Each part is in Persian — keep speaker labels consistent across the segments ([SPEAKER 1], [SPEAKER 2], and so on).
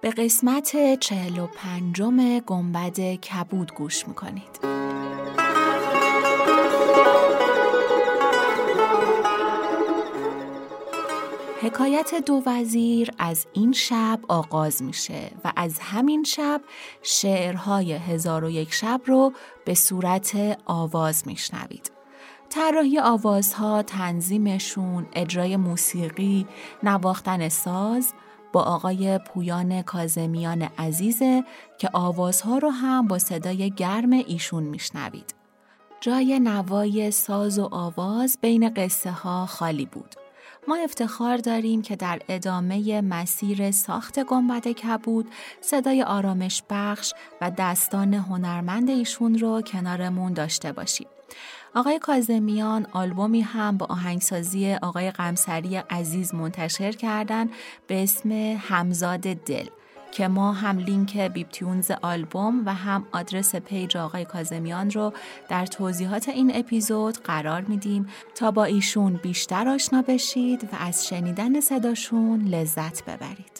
[SPEAKER 1] به قسمت چهل و پنجم گنبد کبود گوش می‌کنید حکایت دو وزیر از این شب آغاز میشه و از همین شب شعرهای هزار و یک شب رو به صورت آواز میشنوید. طراحی آوازها، تنظیمشون، اجرای موسیقی، نواختن ساز با آقای پویان کازمیان عزیزه که آوازها رو هم با صدای گرم ایشون میشنوید. جای نوای ساز و آواز بین قصه ها خالی بود. ما افتخار داریم که در ادامه مسیر ساخت گنبد کبود صدای آرامش بخش و دستان هنرمند ایشون رو کنارمون داشته باشیم. آقای کازمیان آلبومی هم با آهنگسازی آقای قمسری عزیز منتشر کردن به اسم همزاد دل که ما هم لینک بیپ‌تونز آلبوم و هم آدرس page آقای کاظمیان رو در توضیحات این اپیزود قرار میدیم تا با ایشون بیشتر آشنا بشید و از شنیدن صداشون لذت ببرید.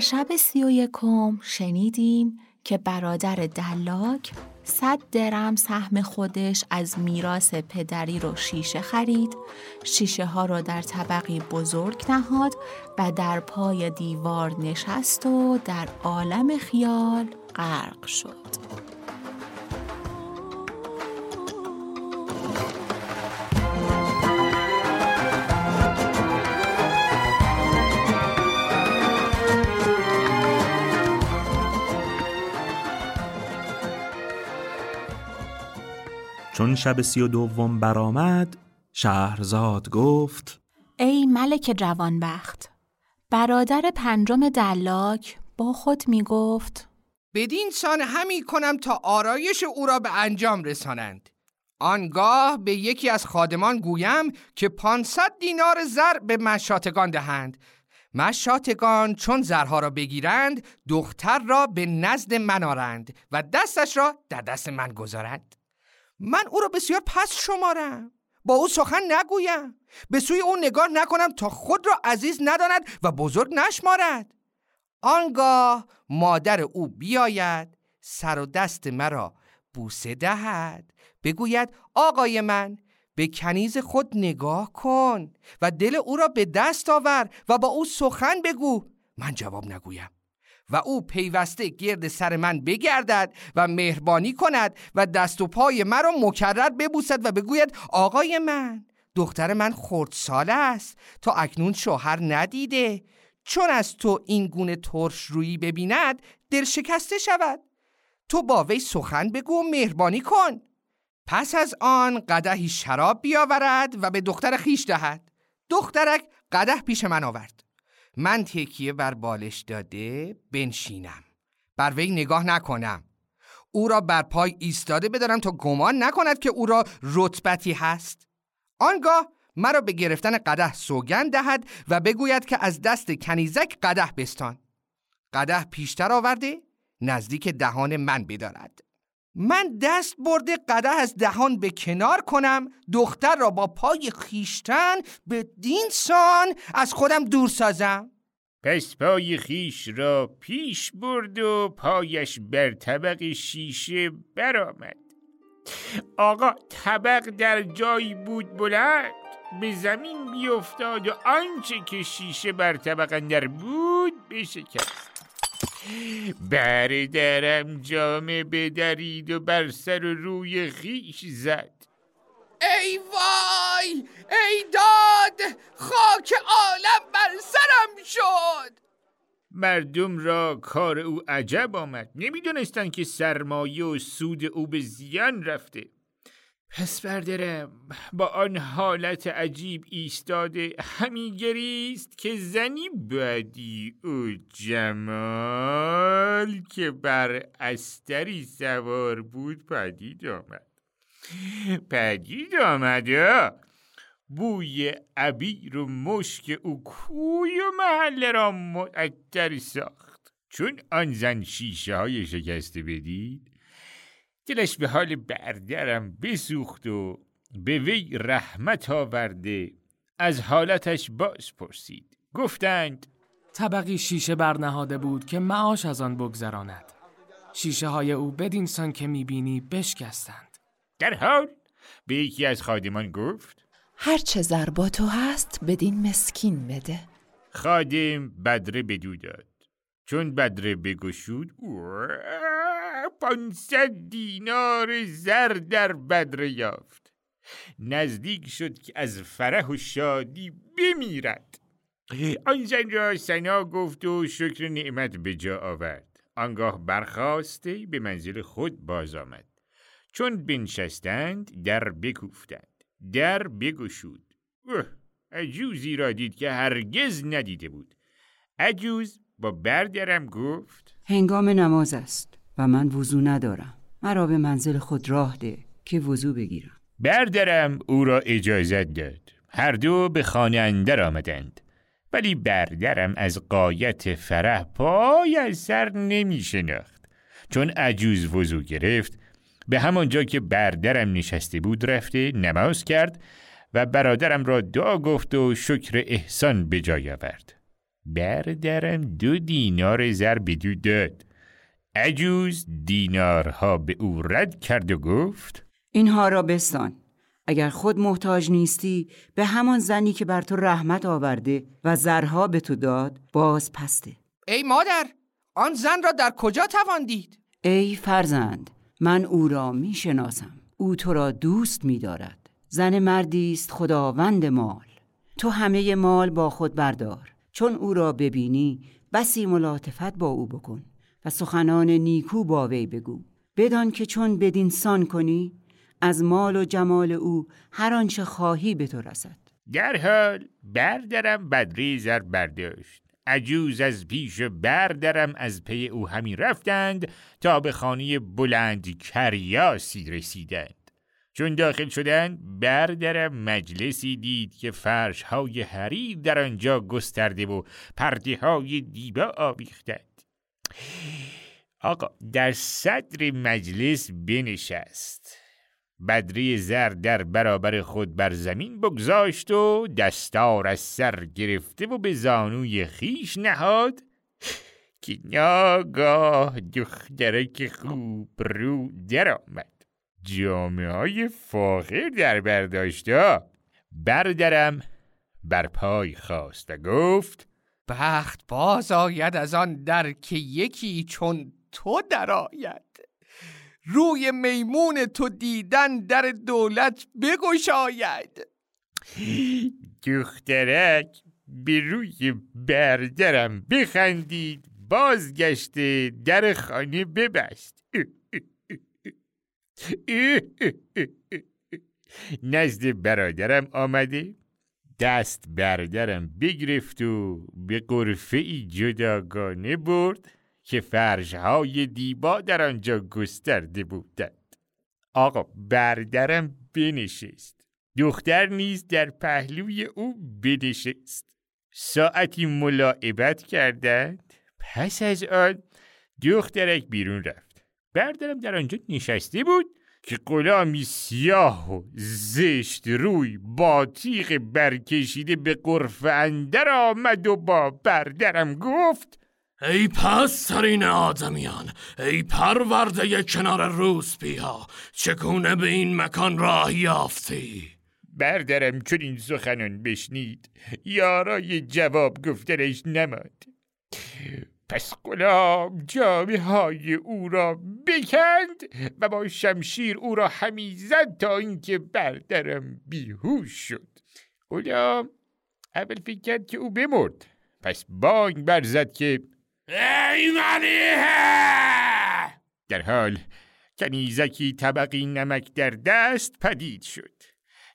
[SPEAKER 1] در شب سی و یکم شنیدیم که برادر دلاک صد درم سهم خودش از میراث پدری رو شیشه خرید شیشه ها را در طبقی بزرگ نهاد و در پای دیوار نشست و در عالم خیال غرق شد.
[SPEAKER 2] چون شب سی و دوم برآمد شهرزاد گفت
[SPEAKER 1] ای ملک جوانبخت برادر پنجم دلاک با خود می گفت
[SPEAKER 3] بدین سان همی کنم تا آرایش او را به انجام رسانند. آنگاه به یکی از خادمان گویم که پانصد دینار زر به مشاتگان دهند. مشاتگان چون زرها را بگیرند دختر را به نزد من آرند و دستش را در دست من گذارند. من او را بسیار پس شمارم. با او سخن نگویم. به سوی او نگاه نکنم تا خود را عزیز نداند و بزرگ نشمارد. آنگاه مادر او بیاید سر و دست مرا بوسه دهد. بگوید آقای من به کنیز خود نگاه کن و دل او را به دست آور و با او سخن بگو. من جواب نگویم. و او پیوسته گرد سر من بگردد و مهربانی کند و دست و پای مرا مکرر ببوسد و بگوید آقای من دختر من خردسال است. تا اکنون شوهر ندیده. چون از تو این گونه ترش رویی ببیند دل شکسته شود. تو با وی سخن بگو و مهربانی کن. پس از آن قدهی شراب بیاورد و به دختر خیش دهد. دخترک قده پیش من آورد. من تکیه بر بالش داده بنشینم. بر وی نگاه نکنم. او را بر پای ایستاده بدارم تا گمان نکند که او را رتبتی هست. آنگاه مرا به گرفتن قده سوگند دهد و بگوید که از دست کنیزک قده بستان. قده پیشتر آورده نزدیک دهان من بدارد. من دست برده قده از دهان به کنار کنم دختر را با پای خیشتن به دینسان از خودم دور سازم.
[SPEAKER 4] پس پای خیش را پیش برد و پایش بر طبق شیشه برآمد. آقا طبق در جایی بود بلند به زمین بیفتاد و آنچه که شیشه بر طبق اندر بود بشکست. برادرم جامه بدرید و بر سر و روی خیش زد.
[SPEAKER 3] ای وای ای داد خاک عالم بر سرم شد.
[SPEAKER 4] مردم را کار او عجب آمد. نمی‌دونستند که سرمایه و سود او به زیان رفته. پس بردرم با آن حالت عجیب ایستاده همی گریست که زنی بدی او جمال که بر استری سوار بود پدید آمد. پدید آمده بوی عبیر و مشک او کوی و محله را معطر ساخت. چون آن زن شیشه های شکسته بدید دلش به حال بردرم بسوخت و به وی رحمت آورده از حالتش باز پرسید. گفتند
[SPEAKER 5] طبقی شیشه برنهاده بود که معاش از آن بگذراند. شیشه های او بدین سان که می‌بینی بشکستند.
[SPEAKER 4] در حال به یکی از خادمان گفت
[SPEAKER 6] هر چه زر با تو هست بدین مسکین بده.
[SPEAKER 4] خادم بدره بدو داد. چون بدره بگشود پانصد دینار زر در بدره یافت. نزدیک شد که از فرح و شادی بمیرد. آن زن را سنا گفت و شکر نعمت به جا آورد. آنگاه برخواسته به منزل خود باز آمد. چون بنشستند در بکوفتند. در بگشود. عجوزی را دید که هرگز ندیده بود. عجوز با بردرم گفت
[SPEAKER 7] هنگام نماز است. و من وضو ندارم. مرا به منزل خود راه ده که وضو بگیرم.
[SPEAKER 4] بردرم او را اجازت داد. هر دو به خانه اندر آمدند. ولی بردرم از قایت فرح پای از سر نمی شناخت. چون عجوز وضو گرفت به همان جا که بردرم نشسته بود رفته نماز کرد و برادرم را دعا گفت و شکر احسان به جای آورد. بردرم دو دینار زر بدو داد. عجوز دینارها به او رد کرد و گفت
[SPEAKER 7] اینها را بستان. اگر خود محتاج نیستی به همان زنی که بر تو رحمت آورده و زرها به تو داد باز پسته.
[SPEAKER 3] ای مادر آن زن را در کجا توان دید؟
[SPEAKER 7] ای فرزند من او را می شناسم. او تو را دوست می دارد. زن مردی است خداوند مال. تو همه مال با خود بردار. چون او را ببینی بسی ملاطفت با او بکن. و سخنان نیکو با وی بگو. بدان که چون بدین سان کنی از مال و جمال او هر آنچه خواهی به تو رسد.
[SPEAKER 4] در حال بردرم بدری زر برداشت. عجوز از پیش بردرم از پی او همی رفتند تا به خانه بلند کریاسی رسیدند. چون داخل شدند بردرم مجلسی دید که فرش های حریر در آنجا گسترده و پرده های دیبا آویختند. آقا در صدر مجلس بنشست. بدری زر در برابر خود بر زمین بگذاشت و دستار از سر گرفته و به زانوی خیش نهاد که ناگاه دخترک خوب رو در آمد. جامعه های فاخر در برداشته بردرم بر پای خواست و گفت
[SPEAKER 3] بخت باز آید از آن در که یکی چون تو درآید. روی میمون تو دیدن در دولت بگشاید.
[SPEAKER 4] دخترک به روی بردرم بخندید بازگشته در خانه ببست. نزد برادرم آمده. دست بردرم بگرفت و به قرفه ای جداگانه برد که فرشهای دیبا در آنجا گسترده بودند. آقا بردرم بنشست. دختر نیز در پهلوی او بنشست. ساعتی ملاعبت کردند. پس از آن دخترک بیرون رفت. بردرم در آنجا نشسته بود که غلامی سیاه و زشت روی با تیغ برکشیده به قرف اندر آمد و با بردرم گفت
[SPEAKER 8] ای پسترین آدمیان ای پرورده کنار روسپی ها چگونه به این مکان راه یافتی؟
[SPEAKER 4] بردرم چون این سخنان بشنید. یارای جواب گفتنش نماد پس غلام جامعه های او را بکند و با شمشیر او را همی زد تا اینکه بردرم بیهوش شد. غلام اول فکر که او بمرد پس بانگ برزد که
[SPEAKER 8] ای ملیه
[SPEAKER 4] در حال کنیزکی طبقی نمک در دست پدید شد.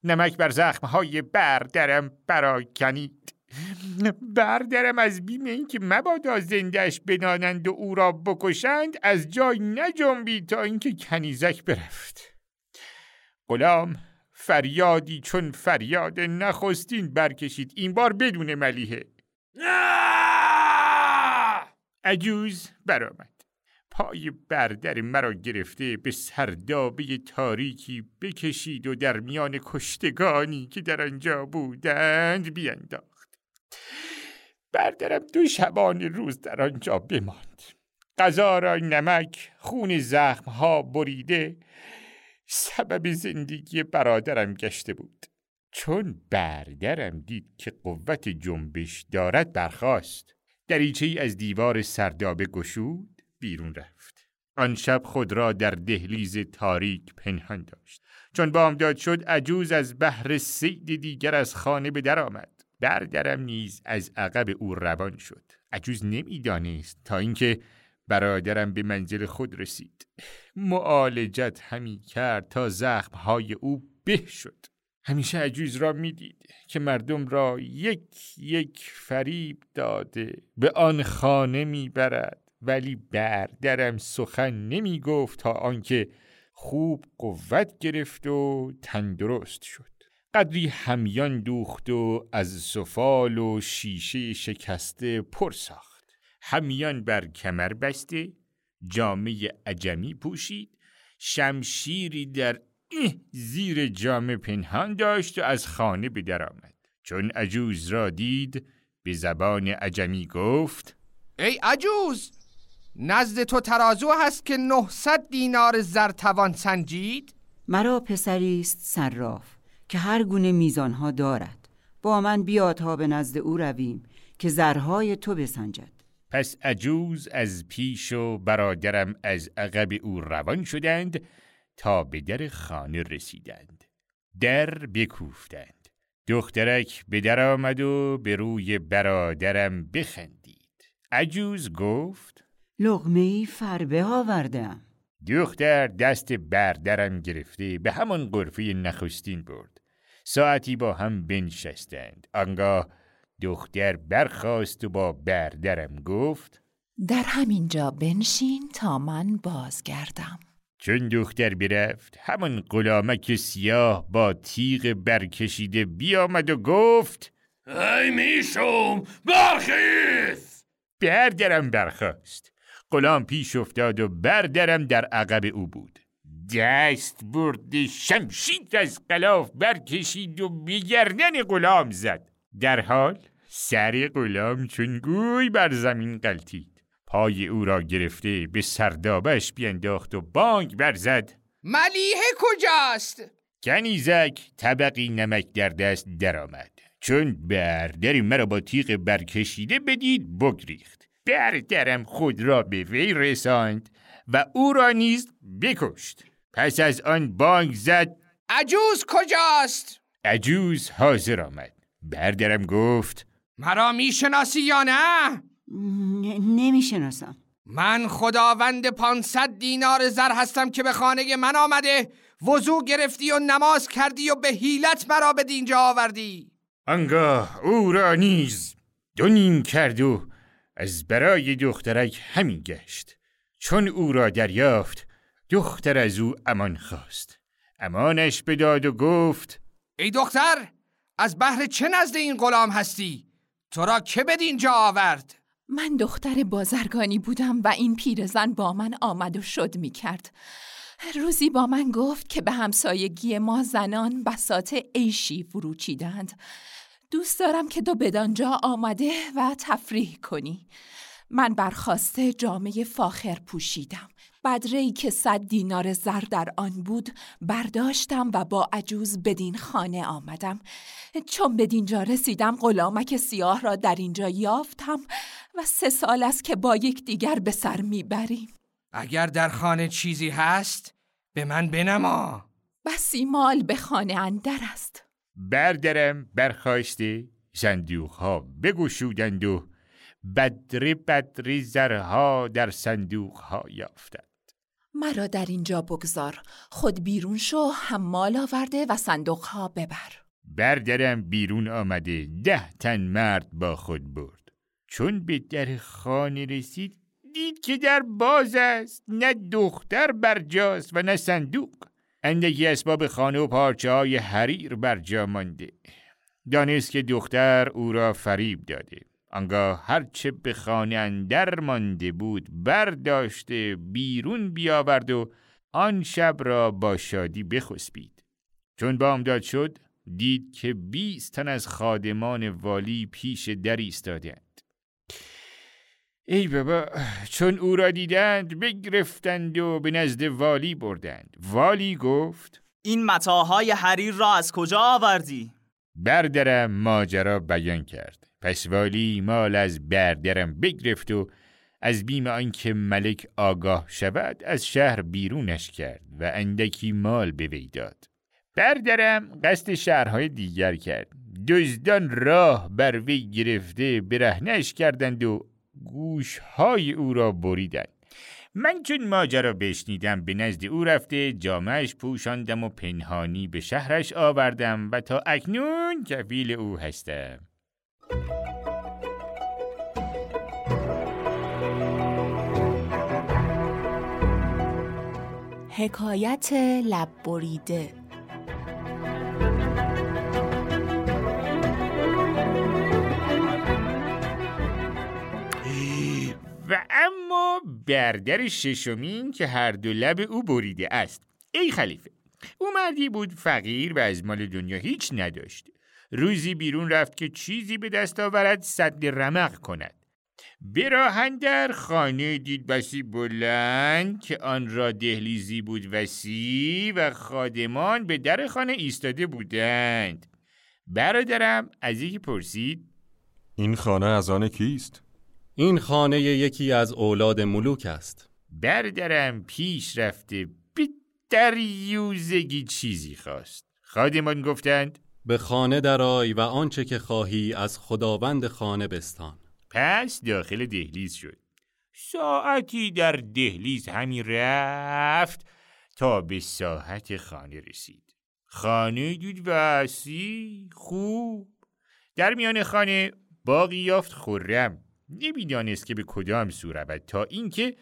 [SPEAKER 4] نمک بر زخمهای بردرم کنید. بردرم از بیم اینکه مبادا زندهش بدانند و او را بکشند از جای نجنبید تا اینکه کنیزک برفت. غلام فریادی چون فریاد نخستین برکشید. این بار بدون ملیحه. عجوز برآمد. پای بردر مرا گرفته به سردابه تاریکی بکشید و در میان کشتگانی که در آنجا بودند بینداخت. بردرم دو شبان روز در آنجا بماند. غذا را نمک خون زخمها بریده سبب زندگی برادرم گشته بود. چون بردرم دید که قوت جنبش دارد برخاست. دریچه ای از دیوار سردابه گشود بیرون رفت. آن شب خود را در دهلیز تاریک پنهان داشت. چون بامداد شد عجوز از بحر سید دیگر از خانه به در آمد بردرم نیز از عقب او روان شد. عجوز نمی‌دانست تا اینکه برادرم به منزل خود رسید. معالجت همی کرد تا زخمهای او به شد. همیشه عجوز را می‌دید که مردم را یک یک فریب داده به آن خانه می‌برد. ولی بردرم سخن نمی گفت تا آنکه خوب قوت گرفت و تندرست شد. قدری همیان دوخت و از سفال و شیشه شکسته پر ساخت. همیان بر کمر بسته جامعه عجمی پوشید. شمشیری در زیر جامه پنهان داشت و از خانه به آمد. چون عجوز را دید به زبان عجمی گفت
[SPEAKER 3] ای عجوز نزد تو ترازو هست که 900 دینار زر توان سنجید؟
[SPEAKER 7] مرا پسری است صراف. که هر گونه میزانها دارد. با من بیا تا به نزد او رویم که زرهای تو بسنجد.
[SPEAKER 4] پس عجوز از پیش و برادرم از عقب او روان شدند تا به در خانه رسیدند. در بکوفتند. دخترک به در آمد و به روی برادرم بخندید. عجوز گفت
[SPEAKER 7] لغمه ای فربه آوردم.
[SPEAKER 4] دختر دست بردرم گرفته به همان قرفه نخستین برد. ساعتی با هم بنشستند. آنگاه دختر برخواست و با بردرم گفت
[SPEAKER 6] در همین جا بنشین تا من بازگردم.
[SPEAKER 4] چون دختر برفت همان غلامک سیاه با تیغ برکشیده بیامد و گفت
[SPEAKER 8] ای می‌شوم برخیز!
[SPEAKER 4] بردرم برخواست غلام پیش افتاد و بردرم در عقب او بود. دست برد شمشید از قلاف برکشید و به گردن غلام زد. در حال سر غلام چون گوی بر زمین قلتید پای او را گرفته به سردابش بینداخت و بانگ برزد
[SPEAKER 3] ملیه کجاست؟
[SPEAKER 4] کنیزک طبقی نمک در دست درآمد. چون بردری مرا با تیغ برکشیده بدید بگریخت. بردرم خود را به وی رساند و او را نیز بکشت پس از آن بانگ زد
[SPEAKER 3] عجوز کجاست؟
[SPEAKER 4] عجوز حاضر آمد بردرم گفت
[SPEAKER 3] مرا می‌شناسی یا نه؟
[SPEAKER 7] نمی‌شناسم
[SPEAKER 3] من خداوند پانصد دینار زر هستم که به خانه من آمده وضوع گرفتی و نماز کردی و به حیلت مرا به دینجا آوردی
[SPEAKER 4] آنگاه او را نیز دو نیم کرد و از برای دخترک همین گشت چون او را دریافت دختر از او امان خواست امانش بداد و گفت
[SPEAKER 3] ای دختر از بحر چه نزد این غلام هستی تو را که بدینجا آورد
[SPEAKER 6] من دختر بازرگانی بودم و این پیرزن با من آمد و شد می کرد. روزی با من گفت که به همسایگی ما زنان بسات عیشی فروچیدند. دوست دارم که تو بدانجا آمده و تفریح کنی. من برخواسته جامعه فاخر پوشیدم. بدره که صد دینار زر در آن بود برداشتم و با عجوز بدین خانه آمدم چون بدینجا رسیدم غلامک سیاه را در اینجا یافتم و سه سال است که با یک دیگر به سر می‌بریم
[SPEAKER 3] اگر در خانه چیزی هست به من بنما
[SPEAKER 6] بسی مال به خانه اندر است
[SPEAKER 4] بردرم برخواسته صندوق ها بگشودند و بدر بدر زرها در صندوق ها یافتند.
[SPEAKER 6] مرا در اینجا بگذار. خود بیرون شو حمال آورده و صندوق ها ببر.
[SPEAKER 4] بردرم بیرون آمده. ده تن مرد با خود برد. چون به در خانه رسید دید که در باز است. نه دختر برجاست و نه صندوق. اندکی اسباب خانه و پارچه های حریر بر جا مانده. دانست که دختر او را فریب داده. آنگاه هرچه به خانه اندر مانده بود برداشته بیرون بیاورد و آن شب را با شادی بخسبید. چون بامداد شد دید که بیست تن از خادمان والی پیش در ایستادند ای بابا چون او را دیدند بگرفتند و به نزد والی بردند والی گفت
[SPEAKER 9] این متاهای حریر را از کجا آوردی؟
[SPEAKER 4] بردرم ماجرا بیان کرد پس والی مال از بردرم بگرفت و از بیم آنکه ملک آگاه شود از شهر بیرونش کرد و اندکی مال به وی داد بردرم قصد شهرهای دیگر کرد دزدان راه بر وی گرفته برهنش کردند و گوشهای او را بریدند من چون ماجرا بشنیدم به نزد او رفته جامعش پوشاندم و پنهانی به شهرش آوردم و تا اکنون کفیل او هستم.
[SPEAKER 1] حکایت لب بریده
[SPEAKER 4] و اما بردر ششمین که هر دو لب او بریده است. ای خلیفه او مردی بود فقیر و از مال دنیا هیچ نداشت. روزی بیرون رفت که چیزی به دست آورد صد رمق کند. براهن در خانه دید بسی بلند که آن را دهلیزی بود وسیع و خادمان به در خانه ایستاده بودند. برادرم از یکی پرسید
[SPEAKER 10] این خانه از آن کیست؟
[SPEAKER 11] این خانه یکی از اولاد ملوک است.
[SPEAKER 4] برادرم پیش رفته به دریوزگی چیزی خواست. خادمان گفتند
[SPEAKER 11] به خانه درای و آنچه که خواهی از خداوند خانه بستان.
[SPEAKER 4] پس داخل دهلیز شد. ساعتی در دهلیز همی رفت تا به ساحت خانه رسید. خانه دید وسی خوب. در میان خانه باقی یافت خورم نمی‌دانست که به کدام سو رود تا اینکه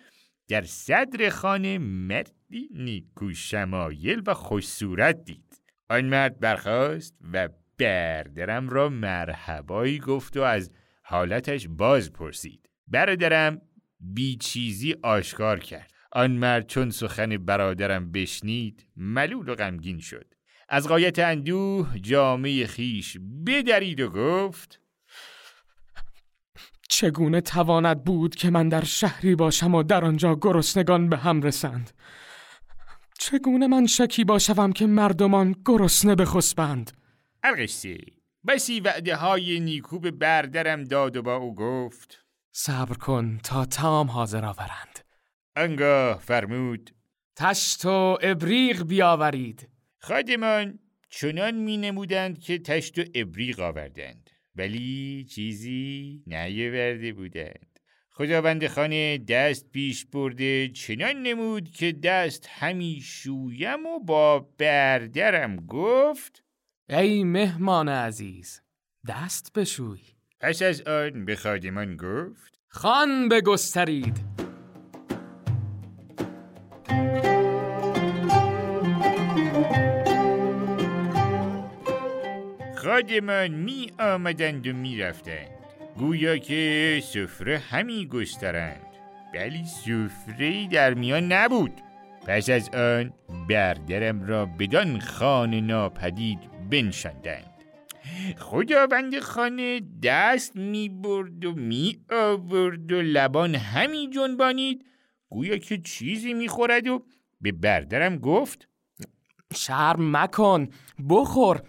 [SPEAKER 4] در صدر خانه مردی نیکو شمایل و خوش صورت دید. آن مرد برخاست و بردرم را مرحبایی گفت و از حالتش باز پرسید. برادرم بی چیزی آشکار کرد. آن مرد چون سخن برادرم بشنید ملول و غمگین شد. از قایت اندوه جامعه خیش بدرید و گفت
[SPEAKER 5] چگونه تواند بود که من در شهری باشم و در آنجا گرسنگان به هم رسند؟ چگونه من شکی باشم که مردمان گرسنه بخسبند؟
[SPEAKER 4] القصه بسی وعده های نیکو به بردرم داد و با او گفت
[SPEAKER 5] صبر کن تا تام حاضر آورند.
[SPEAKER 4] انگاه فرمود
[SPEAKER 5] تشت و ابریق بیاورید.
[SPEAKER 4] خادمان چنان می نمودند که تشت و ابریق آوردند. ولی چیزی نیاورده بودند. خداوند خانه دست پیش برده چنان نمود که دست همی شویم و با بردرم گفت
[SPEAKER 5] ای مهمان عزیز دست بشوی.
[SPEAKER 4] پس از آن به خادمان گفت
[SPEAKER 5] خان بگسترید.
[SPEAKER 4] خادمان می آمدند و می رفتند گویا که سفره همی گسترند. ولی سفره در میان نبود. پس از آن بردرم را بدان خانه ناپدید بنشاندند. خداوند خانه دست می برد و می آورد و لبان همی جنبانید. گویا که چیزی می خورد و به بردرم گفت
[SPEAKER 5] شرم مکن بخور.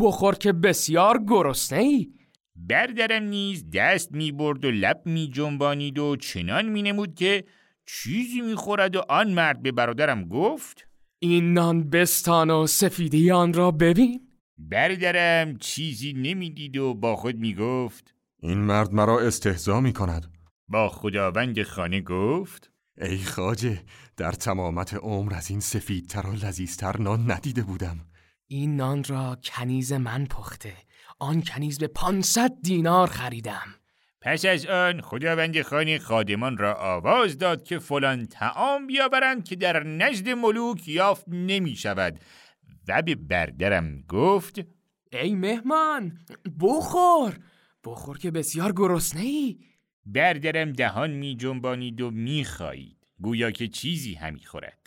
[SPEAKER 5] بخور که بسیار گرسنه ای
[SPEAKER 4] بردرم نیز دست می برد و لب می جنبانید و چنان می نمود که چیزی می خورد و آن مرد به برادرم گفت
[SPEAKER 5] این نان بستان و سفیدی آن را ببین.
[SPEAKER 4] بردرم چیزی نمی‌دید و با خود می گفت
[SPEAKER 10] این مرد مرا استهزا می کند
[SPEAKER 4] با خداوند خانه گفت
[SPEAKER 10] ای خاجه در تمامت عمر از این سفیدتر و لذیذتر نان ندیده بودم.
[SPEAKER 5] این نان را کنیز من پخته. آن کنیز به پانصد دینار خریدم.
[SPEAKER 4] پس از آن خداوند خانه خادمان را آواز داد که فلان تعام بیاورند که در نزد ملوک یافت نمی شود. و به بردرم گفت
[SPEAKER 5] ای مهمان بخور! بخور که بسیار گرسنه ای
[SPEAKER 4] بردرم دهان می جنبانید و می خواهید. گویا که چیزی همی خورد.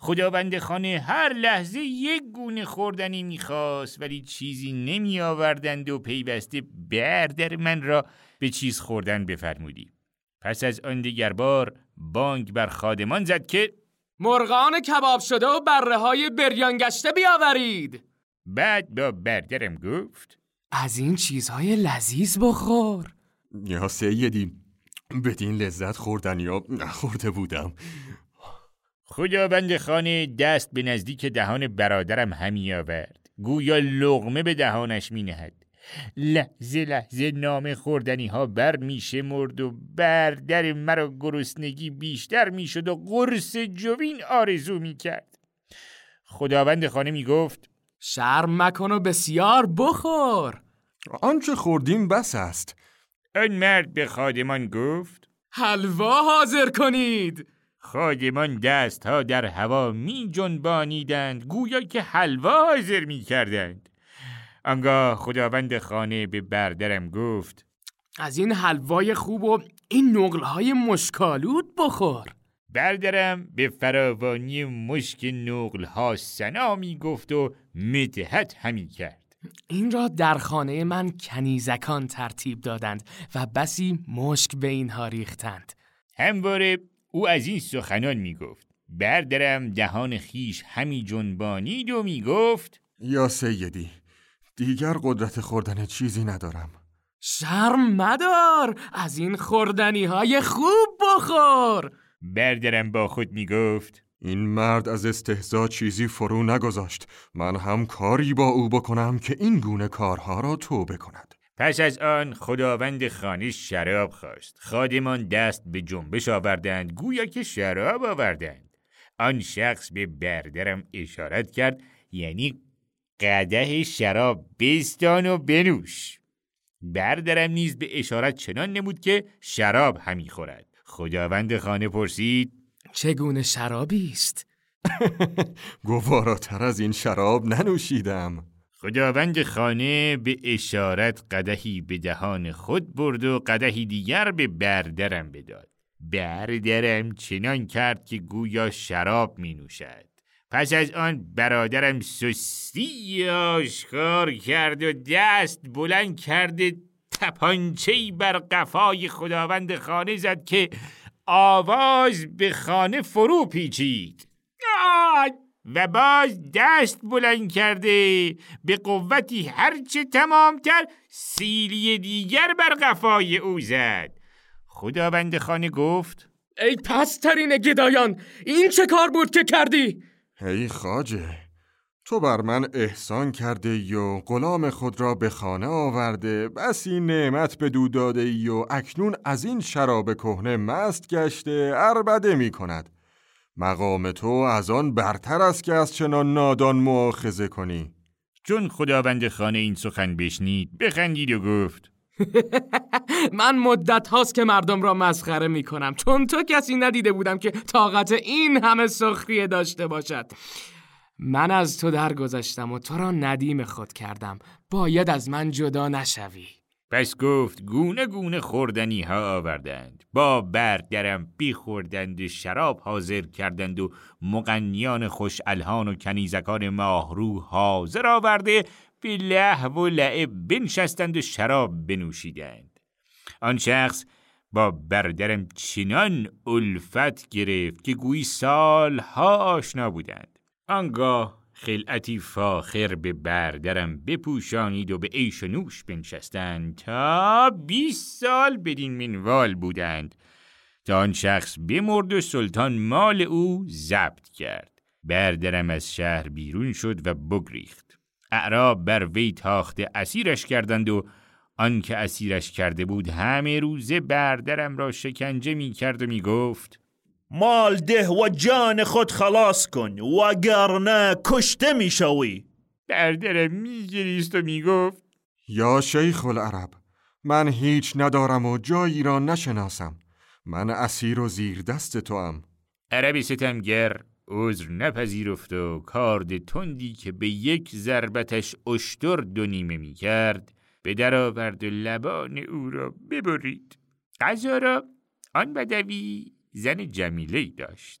[SPEAKER 4] خداوند خانه هر لحظه یک گونه خوردنی می‌خواست ولی چیزی نمی آوردند و پیوسته بردر من را به چیز خوردن بفرمودی. پس از آن دیگر بار بانگ بر خادمان زد که
[SPEAKER 5] مرغان کباب شده و بره های بریان گشته بیاورید.
[SPEAKER 4] بعد با بردرم گفت
[SPEAKER 5] از این چیزهای لذیذ بخور.
[SPEAKER 10] یا سیدی بدین لذت خوردنی ها نخورده بودم.
[SPEAKER 4] خداوند خانه دست به نزدیک دهان برادرم همی آورد. گویا لغمه به دهانش می نهد. لحظه لحظه نام خوردنی ها بر میشه مرد و بردر مرا گرسنگی بیشتر می‌شد و قرص جوین آرزو می کرد. خداوند خانه می گفت
[SPEAKER 5] شرم مکن و بسیار بخور.
[SPEAKER 10] آنچه خوردیم بس است.
[SPEAKER 4] آن مرد به خادمان گفت
[SPEAKER 5] حلوا حاضر کنید.
[SPEAKER 4] خادمان دست ها در هوا می جنبانیدند گویا که حلوا حاضر می کردند آنگاه خداوند خانه به بردرم گفت
[SPEAKER 5] از این حلوای خوب و این نقلهای مشکالود بخور.
[SPEAKER 4] بردرم به فراوانی مشک نقلها سنا می گفت و متحت همی کرد.
[SPEAKER 5] این را در خانه من کنیزکان ترتیب دادند و بسی مشک به اینها ریختند.
[SPEAKER 4] همواره او از این سخنان می گفت بردرم دهان خیش همی جنبانید و می گفت
[SPEAKER 10] یا سیدی دیگر قدرت خوردن چیزی ندارم.
[SPEAKER 5] شرم مدار از این خوردنی های خوب بخور.
[SPEAKER 4] بردرم با خود می گفت
[SPEAKER 10] این مرد از استهزا چیزی فرو نگذاشت. من هم کاری با او بکنم که این گونه کارها را توبه کند.
[SPEAKER 4] پس از آن خداوند خانه شراب خواست. خادمان دست به جنبش آوردند گویا که شراب آوردند. آن شخص به بردرم اشارت کرد یعنی قده شراب بستان و بنوش. بردرم نیز به اشارت چنان نمود که شراب همی خورد. خداوند خانه پرسید
[SPEAKER 5] چگونه شرابی است؟
[SPEAKER 10] گواراتر از این شراب ننوشیدم.
[SPEAKER 4] خداوند خانه به اشارت قدهی به دهان خود برد و قدهی دیگر به بردرم بداد. بردرم چنان کرد که گویا شراب می نوشد. پس از آن برادرم سستی آشکار کرد و دست بلند کرده تپانچهی بر قفای خداوند خانه زد که آواز به خانه فرو پیچید. و باز دست بلند کرده. به قوتی هرچه تمامتر سیلی دیگر بر قفای او زد. خداوند خانه گفت
[SPEAKER 5] ای پسترین گدایان این چه کار بود که کردی؟
[SPEAKER 10] ای خاجه تو بر من احسان کرده ای و غلام خود را به خانه آورده. بسی نعمت به دو داده ای و اکنون از این شراب کهنه مست گشته. اربده می کند مقام تو از آن برتر است که از چنان نادان مؤاخذه کنی.
[SPEAKER 4] چون خداوند خانه این سخن بشنید بخندید و گفت.
[SPEAKER 5] من مدت هاست که مردم را مسخره می کنم چون تو کسی ندیده بودم که طاقت این همه سخریه داشته باشد. من از تو درگذشتم و تو را ندیم خود کردم. باید از من جدا نشوی.
[SPEAKER 4] پس گفت گونه گونه خوردنی ها آوردند. با برد درم بی خوردند شراب حاضر کردند و مغنیان خوش الهان و کنیزکان ماهرو حاضر آورده به لحو و لعب بنشستند و شراب بنوشیدند. آن شخص با بردرم چنان الفت گرفت که گویی سالها آشنا بودند. آنگاه خلعتی فاخر به بردرم بپوشانید و به عیش و نوش بنشستند تا بیست سال بدین منوال بودند. تا آن شخص بمرد و سلطان مال او ضبط کرد. بردرم از شهر بیرون شد و بگریخت. اعراب بر وی تاخت اسیرش کردند و آن که اسیرش کرده بود همه روزه بردرم را شکنجه می کرد و می گفت
[SPEAKER 2] مال ده و جان خود خلاص کن وگرنه کشته می‌شوی.
[SPEAKER 4] بردرم میگریست و می‌گفت.
[SPEAKER 10] یا شیخ العرب من هیچ ندارم و جایی را نشناسم. من اسیر و زیر دست تو هم
[SPEAKER 4] عربی ستمگر عذر نپذیرفت و کارد تندی که به یک ضربتش اشتر دو نیمه می کرد به در آورد و لبان او را ببرید. غذا را آن بدوی زن جمیله داشت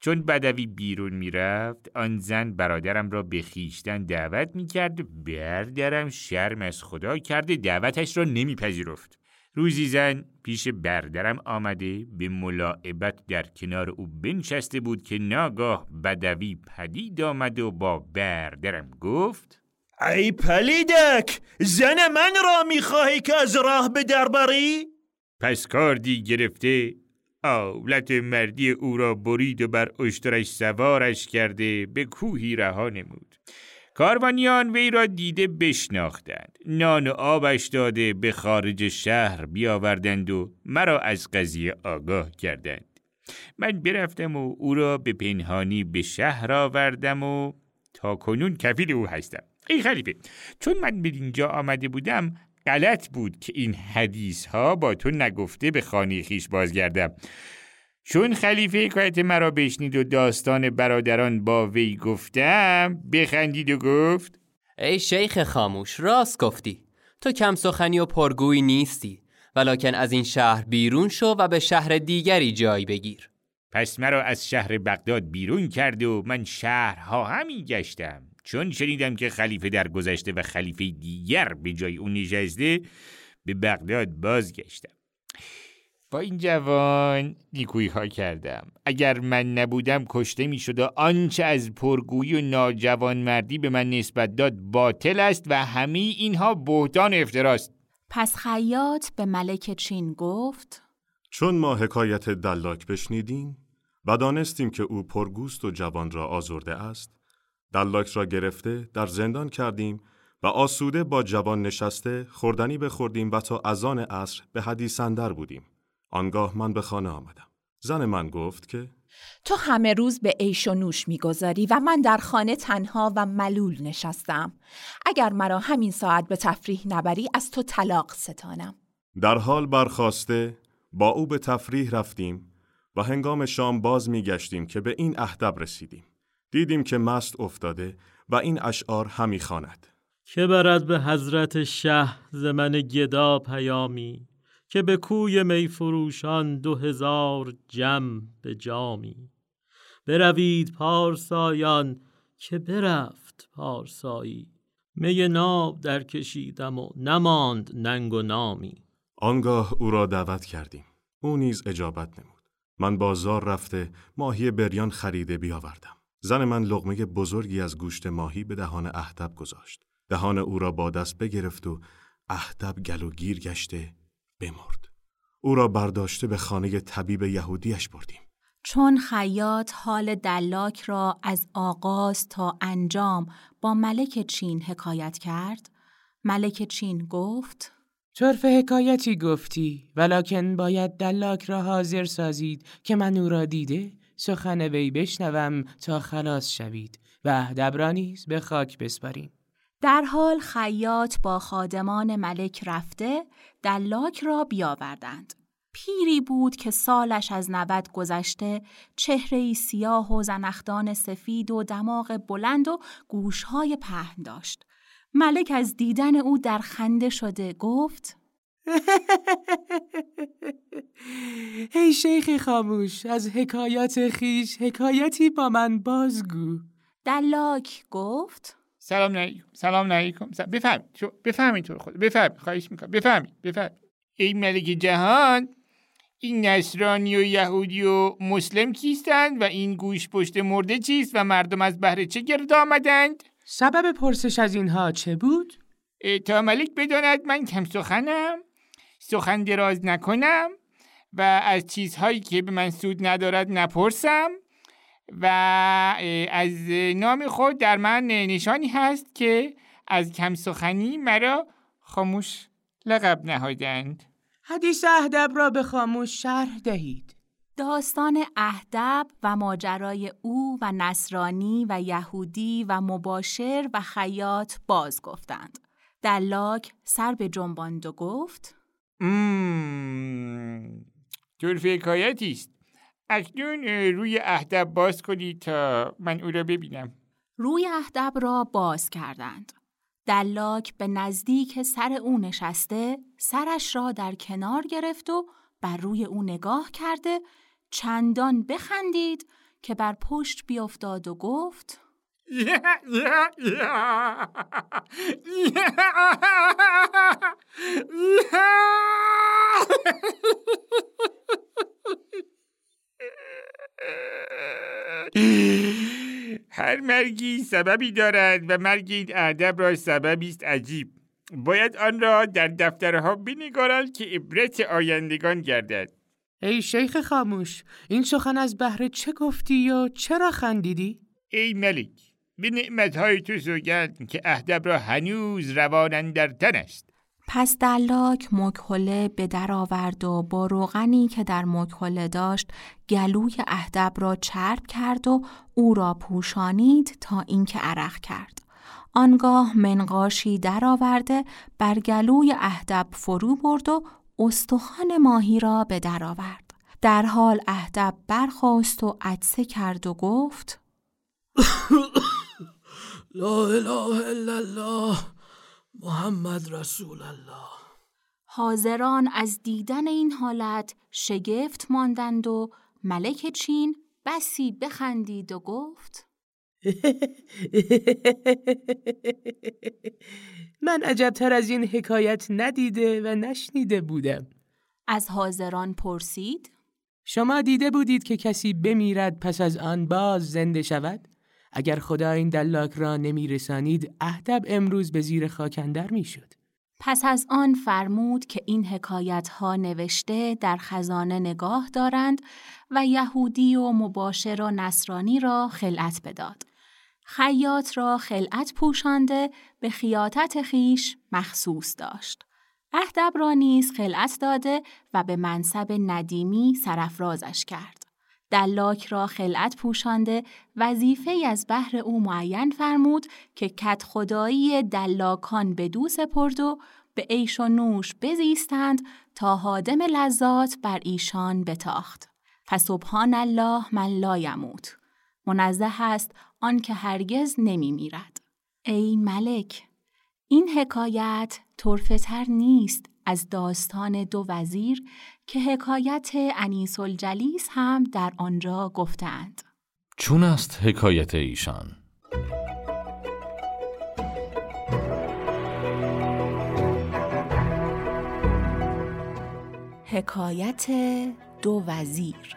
[SPEAKER 4] چون بدوی بیرون می‌رفت آن زن برادرم را به خیشتن دعوت می‌کرد بردرم شرم از خدا کرده دعوتش را نمیپذیرفت روزی زن پیش بردرم آمده به ملاعبت در کنار او بنشسته بود که ناگاه بدوی پدید آمد و با بردرم گفت
[SPEAKER 2] ای پلیدک زن من را می‌خواهی که از راه به دربری؟
[SPEAKER 4] پس کاردی گرفته آولت مردی او را برید و بر اشترش سوارش کرده به کوهی رها نمود. کاروانیان وی را دیده بشناختند. نان و آبش داده به خارج شهر بیاوردند و مرا از قضیه آگاه کردند. من برفتم و او را به پنهانی به شهر آوردم و تا کنون کفیل او هستم. ای خلیفه چون من به اینجا آمده بودم غلط بود که این حدیث ها با تو نگفته به خانه خیش بازگردم. چون خلیفه حکایت مرا بشنید و داستان برادران با وی گفتم بخندید و گفت
[SPEAKER 12] ای شیخ خاموش راست گفتی. تو کم سخنی و پرگویی نیستی ولکن از این شهر بیرون شو و به شهر دیگری جای بگیر.
[SPEAKER 4] پس مرا از شهر بغداد بیرون کرد و من شهرها همین گشتم. چون شنیدم که خلیفه در گذشته و خلیفه دیگر به جای اون نشسته به بغداد بازگشتم. با این جوان نیکویی ها کردم. اگر من نبودم کشته می شد و آنچه از پرگویی و ناجوان مردی به من نسبت داد باطل است و همه اینها بهتان افتراست.
[SPEAKER 1] پس خیاط به ملک چین گفت
[SPEAKER 13] چون ما حکایت دلاک بشنیدیم و دانستیم که او پرگوست و جوان را آزرده است دلاک را گرفته در زندان کردیم و آسوده با جوان نشسته خوردنی بخوردیم و تا ازان عصر به حدیث اندر بودیم. آنگاه من به خانه آمدم. زن من گفت که
[SPEAKER 6] تو همه روز به عیش و نوش می‌گذاری و من در خانه تنها و ملول نشستم. اگر مرا همین ساعت به تفریح نبری از تو طلاق ستانم.
[SPEAKER 13] در حال برخواسته با او به تفریح رفتیم و هنگام شام باز میگشتیم که به این اهدب رسیدیم. دیدیم که مست افتاده و این اشعار همی خواند.
[SPEAKER 14] که برد به حضرت شه زمن گدا پیامی که به کوی میفروشان دو هزار جم به جامی. بروید پارسایان که برفت پارسایی می ناب در کشیدم و نماند ننگ و نامی.
[SPEAKER 13] آنگاه او را دعوت کردیم. او نیز اجابت نمود. من بازار رفته ماهی بریان خریده بیاوردم. زن من لغمه بزرگی از گوشت ماهی به دهان اهدب گذاشت. دهان او را با دست بگرفت و اهدب گل و گیر گشته بمرد. او را برداشته به خانه طبیب یهودیش بردیم.
[SPEAKER 1] چون خیاط حال دلاک را از آغاز تا انجام با ملک چین حکایت کرد؟ ملک چین گفت
[SPEAKER 5] طرف حکایتی گفتی ولکن باید دلاک را حاضر سازید که من او را دیده سخن وی بشنوم تا خلاص شوید و اهدب به خاک بسپاریم
[SPEAKER 1] در حال خیاط با خادمان ملک رفته دلاک را بیاوردند. پیری بود که سالش از نود گذشته چهره سیاه و زنختان سفید و دماغ بلند و گوشهای پهن داشت. ملک از دیدن او در خنده شده گفت
[SPEAKER 5] ای شیخ خاموش از حکایات خیش حکایتی با من بازگو.
[SPEAKER 1] دلاک گفت؟
[SPEAKER 4] سلام علیکم سلام علیکم بفهمید بفهمید تو خود بفهمید خواهش می‌کنم. بفهمید بفهمید ای ملک جهان این نصرانی و یهودی و مسلم کیستند و این گوش پشت مرده چیست و مردم از بهره چه گرد آمدند؟
[SPEAKER 5] سبب پرسش از اینها چه بود؟
[SPEAKER 4] تا ملک بداند من کم سخنم. سخن دراز نکنم و از چیزهایی که به من سود ندارد نپرسم و از نام خود در من نشانی هست که از کم سخنی مرا خاموش لقب نهادند
[SPEAKER 5] حدیث اهدب را به خاموش شرح دهید
[SPEAKER 1] داستان اهدب و ماجرای او و نصرانی و یهودی و مباشر و خیاط باز گفتند. دلاک سر به جنباند و گفت
[SPEAKER 4] حکایتی است اکنون روی اهدب باز کنید تا من او را ببینم
[SPEAKER 1] روی اهدب را باز کردند. دلاک به نزدیک سر او نشسته سرش را در کنار گرفت و بر روی او نگاه کرده چندان بخندید که بر پشت بیافتاد و گفت
[SPEAKER 4] هر مرگی سببی دارد و مرگ این ادب را سببی است عجیب باید آن را در دفترها بنگارند که عبرت آیندگان گردد
[SPEAKER 5] ای شیخ خاموش این سخن از بهره چه گفتی و چرا خندیدی؟
[SPEAKER 4] ای ملک به نعمتهای تو سوگند که اهدب را هنوز روانن در تن است
[SPEAKER 1] پس دلاک مکهله به در آورد و با روغنی که در مکهله داشت گلوی اهدب را چرب کرد و او را پوشانید تا اینکه عرق کرد. آنگاه منقاشی درآورده بر گلوی اهدب فرو برد و استخوان ماهی را به در آورد. در حال اهدب برخواست و عدسه کرد و گفت
[SPEAKER 8] لا اله الا الله محمد رسول الله
[SPEAKER 1] حاضران از دیدن این حالت شگفت ماندند و ملک چین بسی بخندید و گفت
[SPEAKER 5] من عجبتر از این حکایت ندیده و نشنیده بودم
[SPEAKER 1] از حاضران پرسید
[SPEAKER 5] شما دیده بودید که کسی بمیرد پس از آن باز زنده شود؟ اگر خدا این دلاک را نمی رسانید اهدب امروز به زیر خاکندر می شد.
[SPEAKER 1] پس از آن فرمود که این حکایت ها نوشته در خزانه نگاه دارند و یهودی و مباشر و نصرانی را خلعت بداد. خیاط را خلعت پوشانده به خیاطت خیش مخصوص داشت. اهدب را نیز خلعت داده و به منصب ندیمی سرفرازش کرد. دلاک را خلعت پوشانده وظیفه از بهر او معین فرمود که کت خدایی دلاکان به دو سپرد و به عیش و نوش بزیستند تا حادم لذات بر ایشان بتاخت. فسبحان الله من لا یموت. منزه است آن که هرگز نمی میرد. ای ملک این حکایت طرفتر نیست از داستان دو وزیر که حکایت انیس الجلیس هم در آنجا گفتند.
[SPEAKER 15] چون است حکایت ایشان؟
[SPEAKER 1] حکایت دو وزیر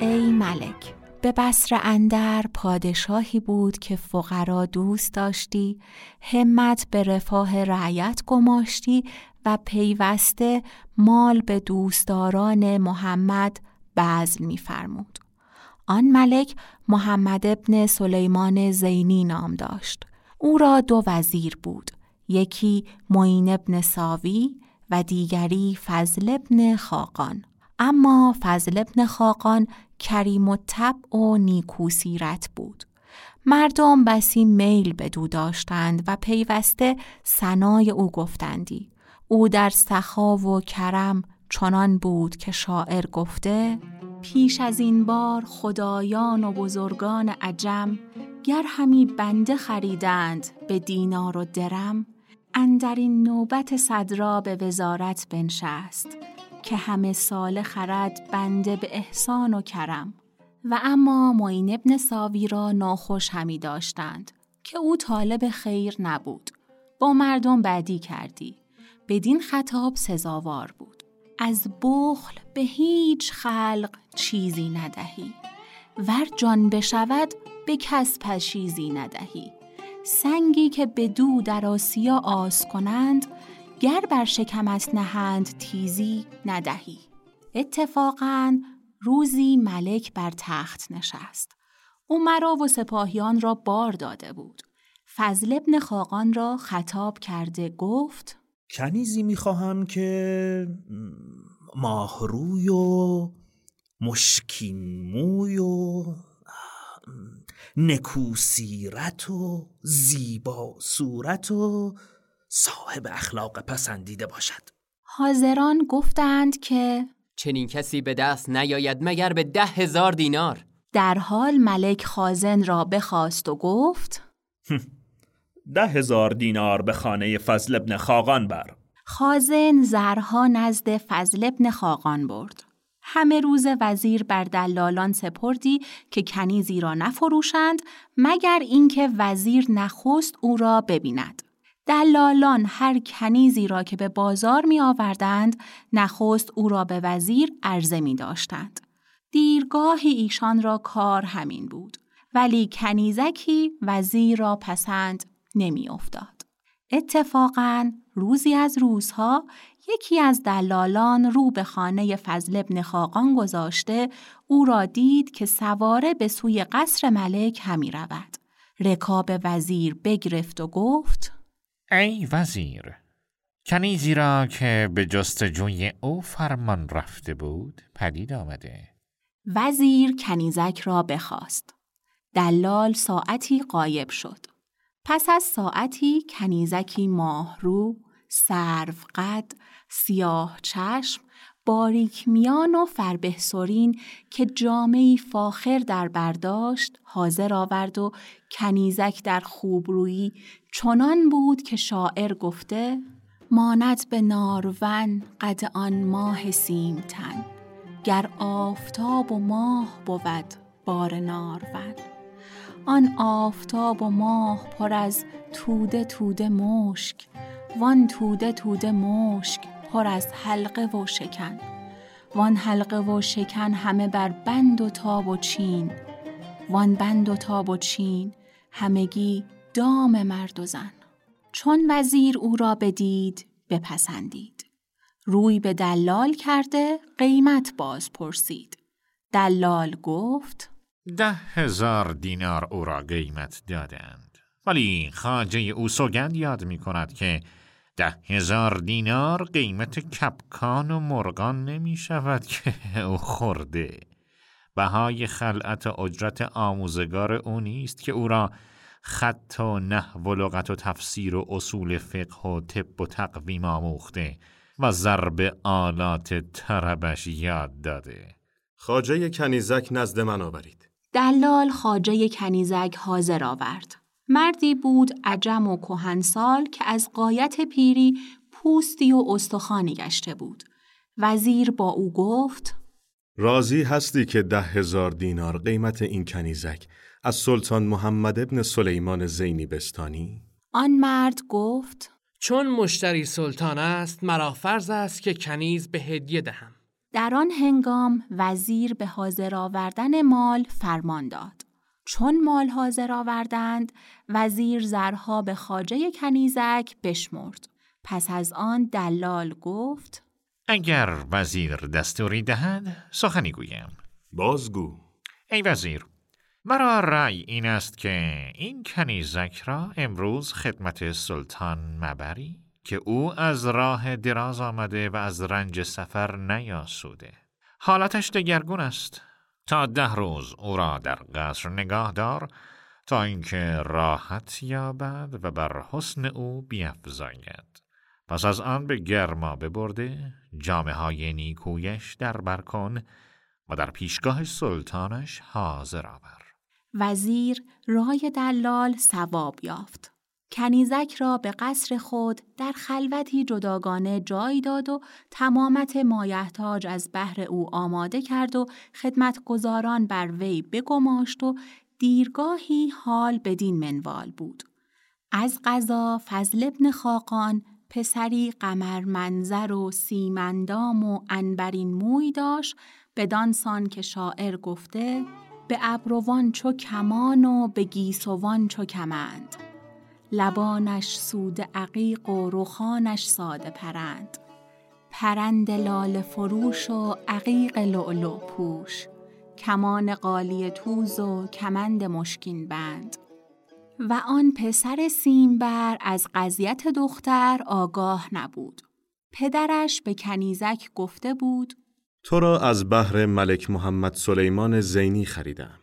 [SPEAKER 1] ای ملک به بسر اندر پادشاهی بود که فقرا دوست داشتی، همت به رفاه رعیت گماشتی و پیوسته مال به دوستداران محمد بذل می‌فرمود. آن ملک محمد ابن سلیمان زینی نام داشت. او را دو وزیر بود. یکی معین ابن ساوی و دیگری فضل ابن خاقان. اما فضل ابن خاقان کریم و تب و نیکو سیرت بود. مردم بسی میل به دو داشتند و پیوسته سنای او گفتندی. او در سخا و کرم چنان بود که شاعر گفته پیش از این بار خدایان و بزرگان عجم گر همی بنده خریدند به دینار و درم اندر این نوبت صدرا به وزارت بنشست که همه سال خرد بنده به احسان و کرم. و اما معین ابن ساوی را ناخوش همی داشتند که او طالب خیر نبود. با مردم بدی کردی. بدین خطاب سزاوار بود. از بخل به هیچ خلق چیزی ندهی. ور جان بشود به کس پشیزی ندهی. سنگی که به دو در آسیا آس کنند گر بر شکمت نهند تیزی ندهی. اتفاقا روزی ملک بر تخت نشست. او مرا و سپاهیان را بار داده بود. فضل ابن خاقان را خطاب کرده گفت
[SPEAKER 2] کنیزی می‌خواهم که ماهروی و مشکین موی و نکوسیرت و زیبا صورت و صاحب اخلاق پسندیده باشد.
[SPEAKER 1] حاضران گفتند که
[SPEAKER 12] چنین کسی به دست نیاید مگر به ده هزار دینار؟
[SPEAKER 1] در حال ملک خازن را بخواست و گفت
[SPEAKER 2] ده هزار دینار به خانه فضل ابن خاقان بر.
[SPEAKER 1] خازن زرها نزد فضل ابن خاقان برد. همه روز وزیر بر دلالان سپردی که کنیزی را نفروشند مگر اینکه وزیر نخست او را ببیند. دلالان هر کنیزی را که به بازار می آوردند نخست او را به وزیر عرضه می داشتند. دیرگاهی ایشان را کار همین بود ولی کنیزکی وزیر را پسند نمی افتاد. اتفاقا روزی از روزها یکی از دلالان رو به خانه فضل ابن خاقان گذاشته او را دید که سواره به سوی قصر ملک همی رود. رکاب وزیر بگرفت و گفت
[SPEAKER 15] ای وزیر کنیزی را که به جستجوی او فرمان رفته بود پدید آمده.
[SPEAKER 1] وزیر کنیزک را بخواست. دلال ساعتی قایب شد. پس از ساعتی کنیزکی ماهرو سرو قد سیاه چشم باریک میان و فربهسرین که جامعی فاخر در برداشت حاضر آورد و کنیزک در خوبرویی چنان بود که شاعر گفته ماند به نارون قد آن ماه سیمتن گر آفتاب و ماه بود بار نارون آن آفتاب و ماه پر از توده توده مشک وان توده توده مشک پر از حلقه و شکن. وان حلقه و شکن همه بر بند و تاب و چین وان بند و تاب و چین همگی دام مرد و زن. چون وزیر او را بدید بپسندید. روی به دلال کرده قیمت باز پرسید. دلال گفت
[SPEAKER 15] ده هزار دینار او را قیمت دادند. ولی خاجه او سوگند یاد می کند که ده هزار دینار قیمت کپکان و مرغان نمی شود که او خورده. بهای خلعت اجرت آموزگار او نیست که او را خط و نحو و لغت و تفسیر و اصول فقه و طب و تقویم آموخته و ضرب آلات تربش یاد داده.
[SPEAKER 13] خاجه کنیزک نزد من آورید.
[SPEAKER 1] دلال خاجه کنیزک حاضر آورد. مردی بود عجم و کهنسال که از قایت پیری پوستی و استخوانی گشته بود. وزیر با او گفت
[SPEAKER 13] راضی هستی که ده هزار دینار قیمت این کنیزک از سلطان محمد ابن سلیمان زینی بستانی؟
[SPEAKER 1] آن مرد گفت
[SPEAKER 5] چون مشتری سلطان است مرا فرض است که کنیز به هدیه دهم.
[SPEAKER 1] در آن هنگام وزیر به حاضر آوردن مال فرمان داد. چون مال حاضر آوردند وزیر زرها به خاجه کنیزک بشمرد پس از آن دلال گفت
[SPEAKER 15] اگر وزیر دستوری دهد سخنی گویم
[SPEAKER 13] بازگو
[SPEAKER 15] ای وزیر مرا رأی این است که این کنیزک را امروز خدمت سلطان مبری که او از راه دراز آمده و از رنج سفر نیاسوده. حالتش دگرگون است. تا ده روز او را در قصر نگاه دار تا اینکه راحت یابد و بر حسن او بیافزاید پس از آن به گرما ببرده جامعه های نیکویش در برکن و در پیشگاه سلطانش حاضر آور.
[SPEAKER 1] وزیر رای دلال سواب یافت کنیزک را به قصر خود در خلوتی جداگانه جای داد و تمامت مایحتاج از بهر او آماده کرد و خدمتگزاران بر وی بگماشت و دیرگاهی حال بدین منوال بود. از قضا فضل ابن خاقان پسری قمر منظر و سیمندام و انبرین موی داشت بدانسان که شاعر گفته به ابروان چو کمان و به گیسوان چو کمند. لبانش سود عقیق و رخانش ساده پرند. پرند لال فروش و عقیق لؤلؤ پوش. کمان قالی توز و کمند مشکین بند. و آن پسر سیمبر از قضیت دختر آگاه نبود. پدرش به کنیزک گفته بود
[SPEAKER 13] تو را از بحر ملک محمد سلیمان زینی خریدم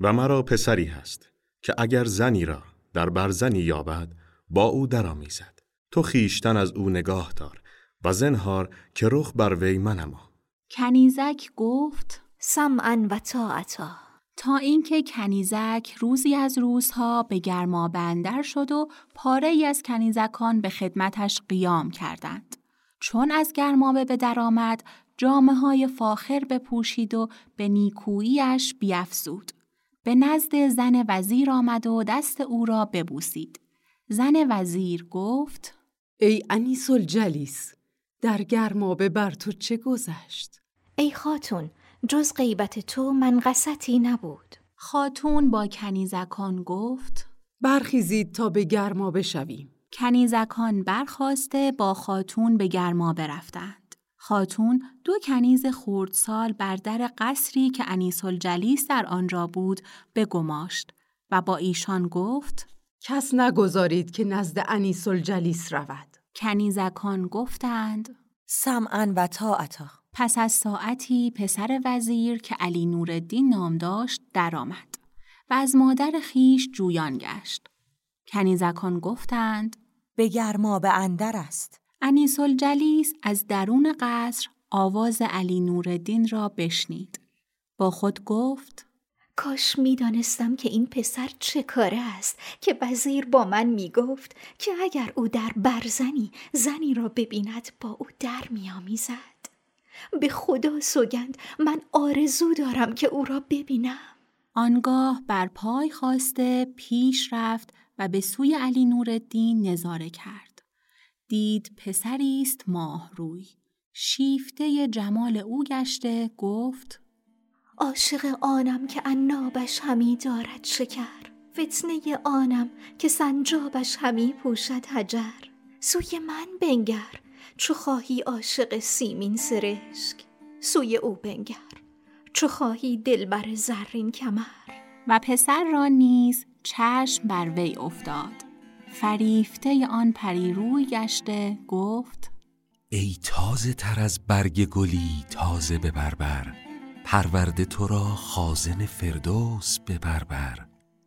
[SPEAKER 13] و مرا پسری هست که اگر زنی را در برزنی یابد با او درآمیزد. تو خیشتن از او نگاه دار و زنهار که رخ بر وی منما.
[SPEAKER 1] کنیزک گفت
[SPEAKER 16] سمعا و طاعتا.
[SPEAKER 1] تا اینکه کنیزک روزی از روزها به گرما بندر شد و پاره ای از کنیزکان به خدمتش قیام کردند. چون از گرمابه به درآمد جامعه های فاخر بپوشید و به نیکوییش بیافزود. به نزد زن وزیر آمد و دست او را ببوسید. زن وزیر گفت
[SPEAKER 17] ای انیس الجلیس در گرمابه بر تو چه گذشت؟
[SPEAKER 16] ای خاتون جز غیبت تو منقصتی نبود
[SPEAKER 1] خاتون با کنیزکان گفت
[SPEAKER 17] برخیزید تا به گرما بشویم
[SPEAKER 1] کنیزکان برخواسته با خاتون به گرما برفتند خاتون دو کنیز خردسال بر در قصری که انیس الجلیس در آنجا بود بگماشت و با ایشان گفت
[SPEAKER 17] کس نگذارید که نزد انیس الجلیس رود
[SPEAKER 1] کنیزکان گفتند
[SPEAKER 16] سمعا و طاعتا
[SPEAKER 1] پس از ساعتی پسر وزیر که علی نوردین نام داشت درآمد و از مادر خیش جویان گشت. کنیزکان گفتند
[SPEAKER 16] به گرما به اندر است.
[SPEAKER 1] انیس الجلیس از درون قصر آواز علی نوردین را بشنید. با خود گفت
[SPEAKER 16] کاش می دانستم که این پسر چه کاره است که وزیر با من می گفت که اگر او در برزنی زنی را ببیند با او در می آمیزد. به خدا سوگند من آرزو دارم که او را ببینم
[SPEAKER 1] آنگاه بر پای خواسته پیش رفت و به سوی علی نوردین نظاره کرد دید پسری است ماه روی. شیفته جمال او گشته گفت
[SPEAKER 16] عاشق آنم که عنابش همی دارد شکر. فتنه آنم که سنجابش همی پوشد حجر. سوی من بنگر چو خواهی عاشق سیمین سرشک. سوی او بنگر چو خواهی دلبر زرین کمر.
[SPEAKER 1] و پسر را نیز چشم بر وی افتاد. فریفته آن پری روی گشته گفت
[SPEAKER 18] ای تازه تر از برگ گلی تازه به بربر پرورده تو را خازن فردوس به بربر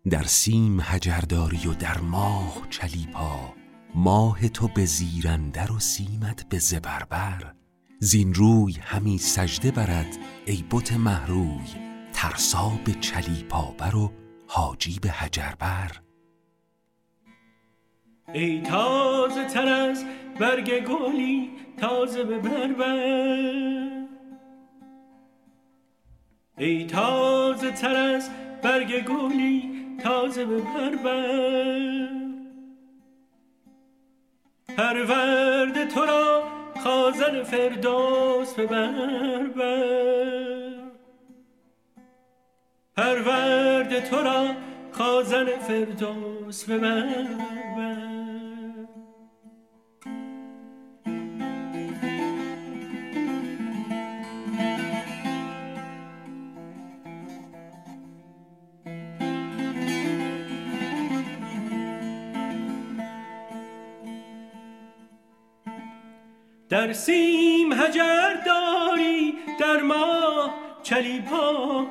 [SPEAKER 18] در سیم هجرداری و در ماه چلیپا. ماه تو به زیرندر و سیمت به زبربر. زین روی همی سجده برد ای بت محروی ترسا به چلیپابر و حاجی به حجربر.
[SPEAKER 14] ای تازه تر از برگ گلی تازه به بربر. ای تازه تر از برگ گلی تازه به بربر. پرورده تو را خازن فردوس به بربر. پرورده تو را خازن فردوس به بربر. در سیم هجر داری در ما چلیپا.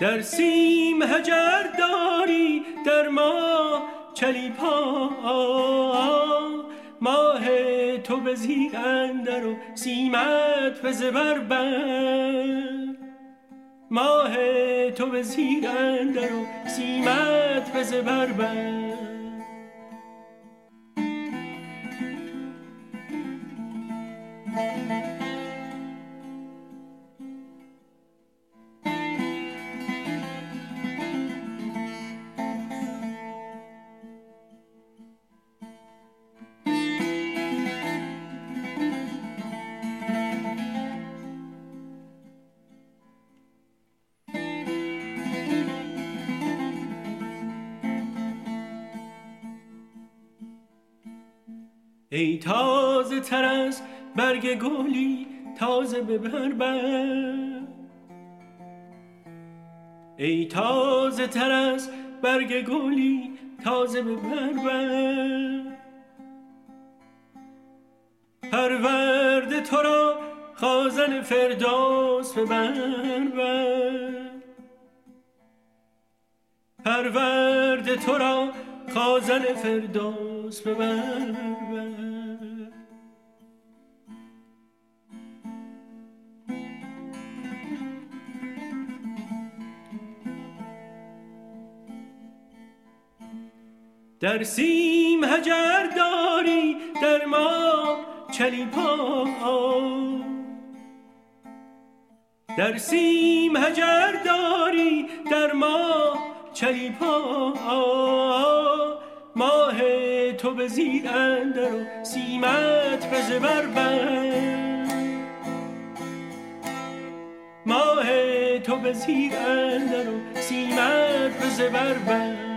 [SPEAKER 14] در سیم هجر داری در ما چلیپا. ماه تو به اندر و سیمت به زبر بر. ماه تو به اندر و سیمت به زبر بر. ای تازه تر از برگ گلی تازه به بربر ای تازه تر از برگ گلی تازه به بر. پرورده تو را خازن فردوس به بر. پرورده تو را خازن فردوس به بر. در سیم هجر داری در ما چلیپا. در سیم هجر داری در ما چلیپا. ماه تو به زیر اندر و سیمت به زبر ماه تو به زیر اندر و سیمت به زبر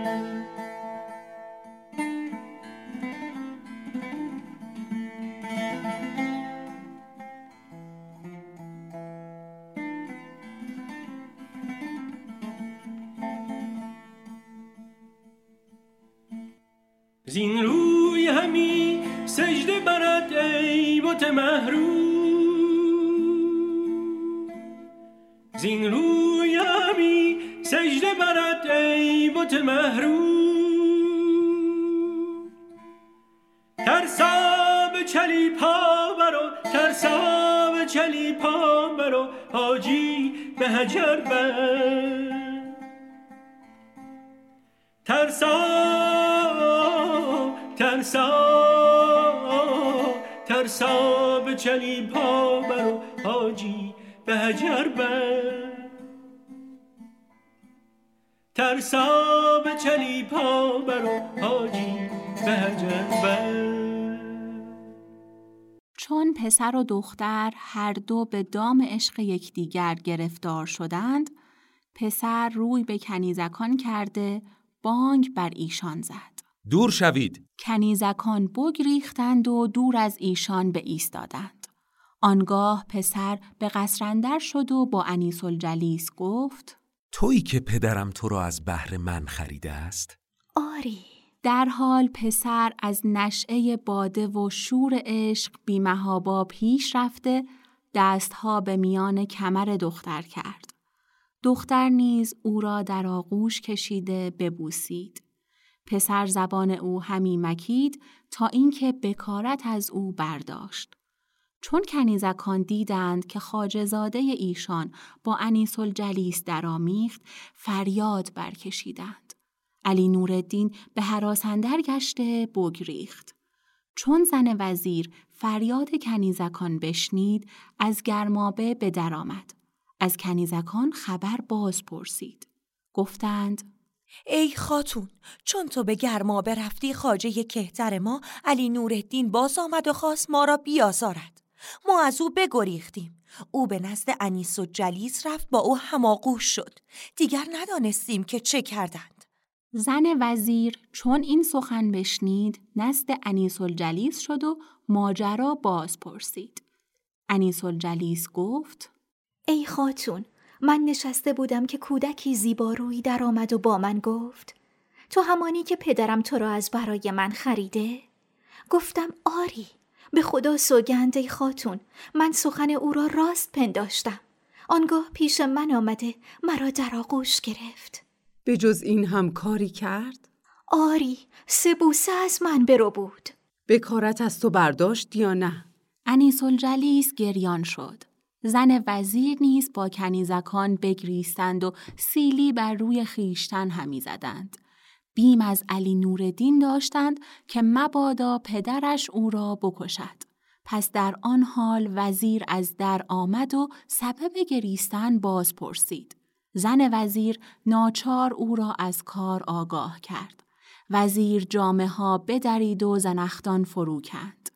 [SPEAKER 14] محروم. زین روی همی سجده برد ای بت محروم. ترسا به چلی پا برو ترسا به چلی پا برو حاجی به هجر بر. ترسا ترسا ترسا به چلی پا برو حاجی به هجر بر. ترسا به چلی پا برو حاجی به هجر
[SPEAKER 1] چون پسر و دختر هر دو به دام عشق یکدیگر گرفتار شدند پسر روی به کنیزکان کرده بانگ بر ایشان زد.
[SPEAKER 18] دور شوید
[SPEAKER 1] کنیزکان بگریختند و دور از ایشان به ایستادند آنگاه پسر به قصرندر شد و با انیس الجلیس گفت
[SPEAKER 18] تویی که پدرم تو را از بهر من خریده است؟
[SPEAKER 16] آری
[SPEAKER 1] در حال پسر از نشعه باده و شور عشق بیمهابا پیش رفته دستها به میان کمر دختر کرد. دختر نیز او را در آغوش کشیده ببوسید. پسر زبان او همی مکید تا اینکه بکارت از او برداشت. چون کنیزکان دیدند که خاجزاده ایشان با انیس الجلیس درآمیخت فریاد برکشیدند. علی نورالدین به حراسندر گشته بگریخت. چون زن وزیر فریاد کنیزکان بشنید از گرمابه به درآمد. از کنیزکان خبر باز پرسید. گفتند
[SPEAKER 19] ای خاتون چون تو به گرما برفتی خاجه کهتر ما علی نورالدین باز آمد و خواست ما را بیازارد. ما از او بگریختیم. او به نزد انیس و جلیس رفت با او هماغوش شد. دیگر ندانستیم که چه کردند.
[SPEAKER 1] زن وزیر چون این سخن بشنید نزد انیس الجلیس شد و ماجرا باز پرسید. انیس الجلیس گفت
[SPEAKER 16] ای خاتون من نشسته بودم که کودکی زیبارویی در آمد و با من گفت تو همانی که پدرم تو را از برای من خریده؟ گفتم آری به خدا سوگنده خاتون من سخن او را راست پنداشتم آنگاه پیش من آمده مرا در آغوش گرفت
[SPEAKER 17] به جز این هم کاری کرد؟
[SPEAKER 16] آری سه بوسه از من برو بود
[SPEAKER 17] بکارت از تو برداشت یا نه؟
[SPEAKER 1] انیس الجلیس گریان شد زن وزیر نیز با کنیزکان بگریستند و سیلی بر روی خیشتن همی زدند. بیم از علی نوردین داشتند که مبادا پدرش او را بکشد. پس در آن حال وزیر از در آمد و سبب گریستن باز پرسید. زن وزیر ناچار او را از کار آگاه کرد. وزیر جامعه ها بدرید و زنختان فرو کند.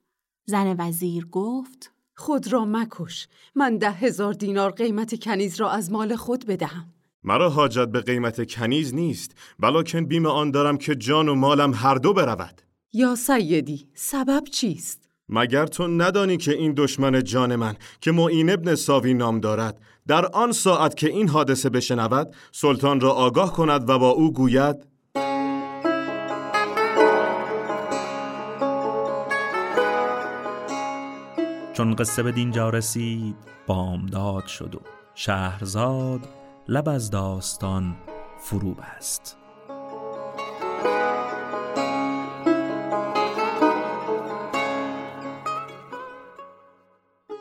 [SPEAKER 1] زن وزیر گفت
[SPEAKER 17] خود را مکش. من ده هزار دینار قیمت کنیز را از مال خود بدهم.
[SPEAKER 13] مرا حاجت به قیمت کنیز نیست بلاکن بیم آن دارم که جان و مالم هر دو برود.
[SPEAKER 17] یا سیدی سبب چیست؟
[SPEAKER 13] مگر تو ندانی که این دشمن جان من که معین ابن ساوی نام دارد در آن ساعت که این حادثه بشنود سلطان را آگاه کند و با او گوید
[SPEAKER 20] چون قصه به دینجا رسید بامداد شد و شهرزاد لب از داستان فرو بست.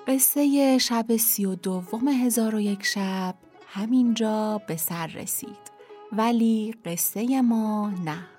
[SPEAKER 1] قصه شب سی و دوم هزار و یک شب همینجا به سر رسید. ولی قصه ما نه.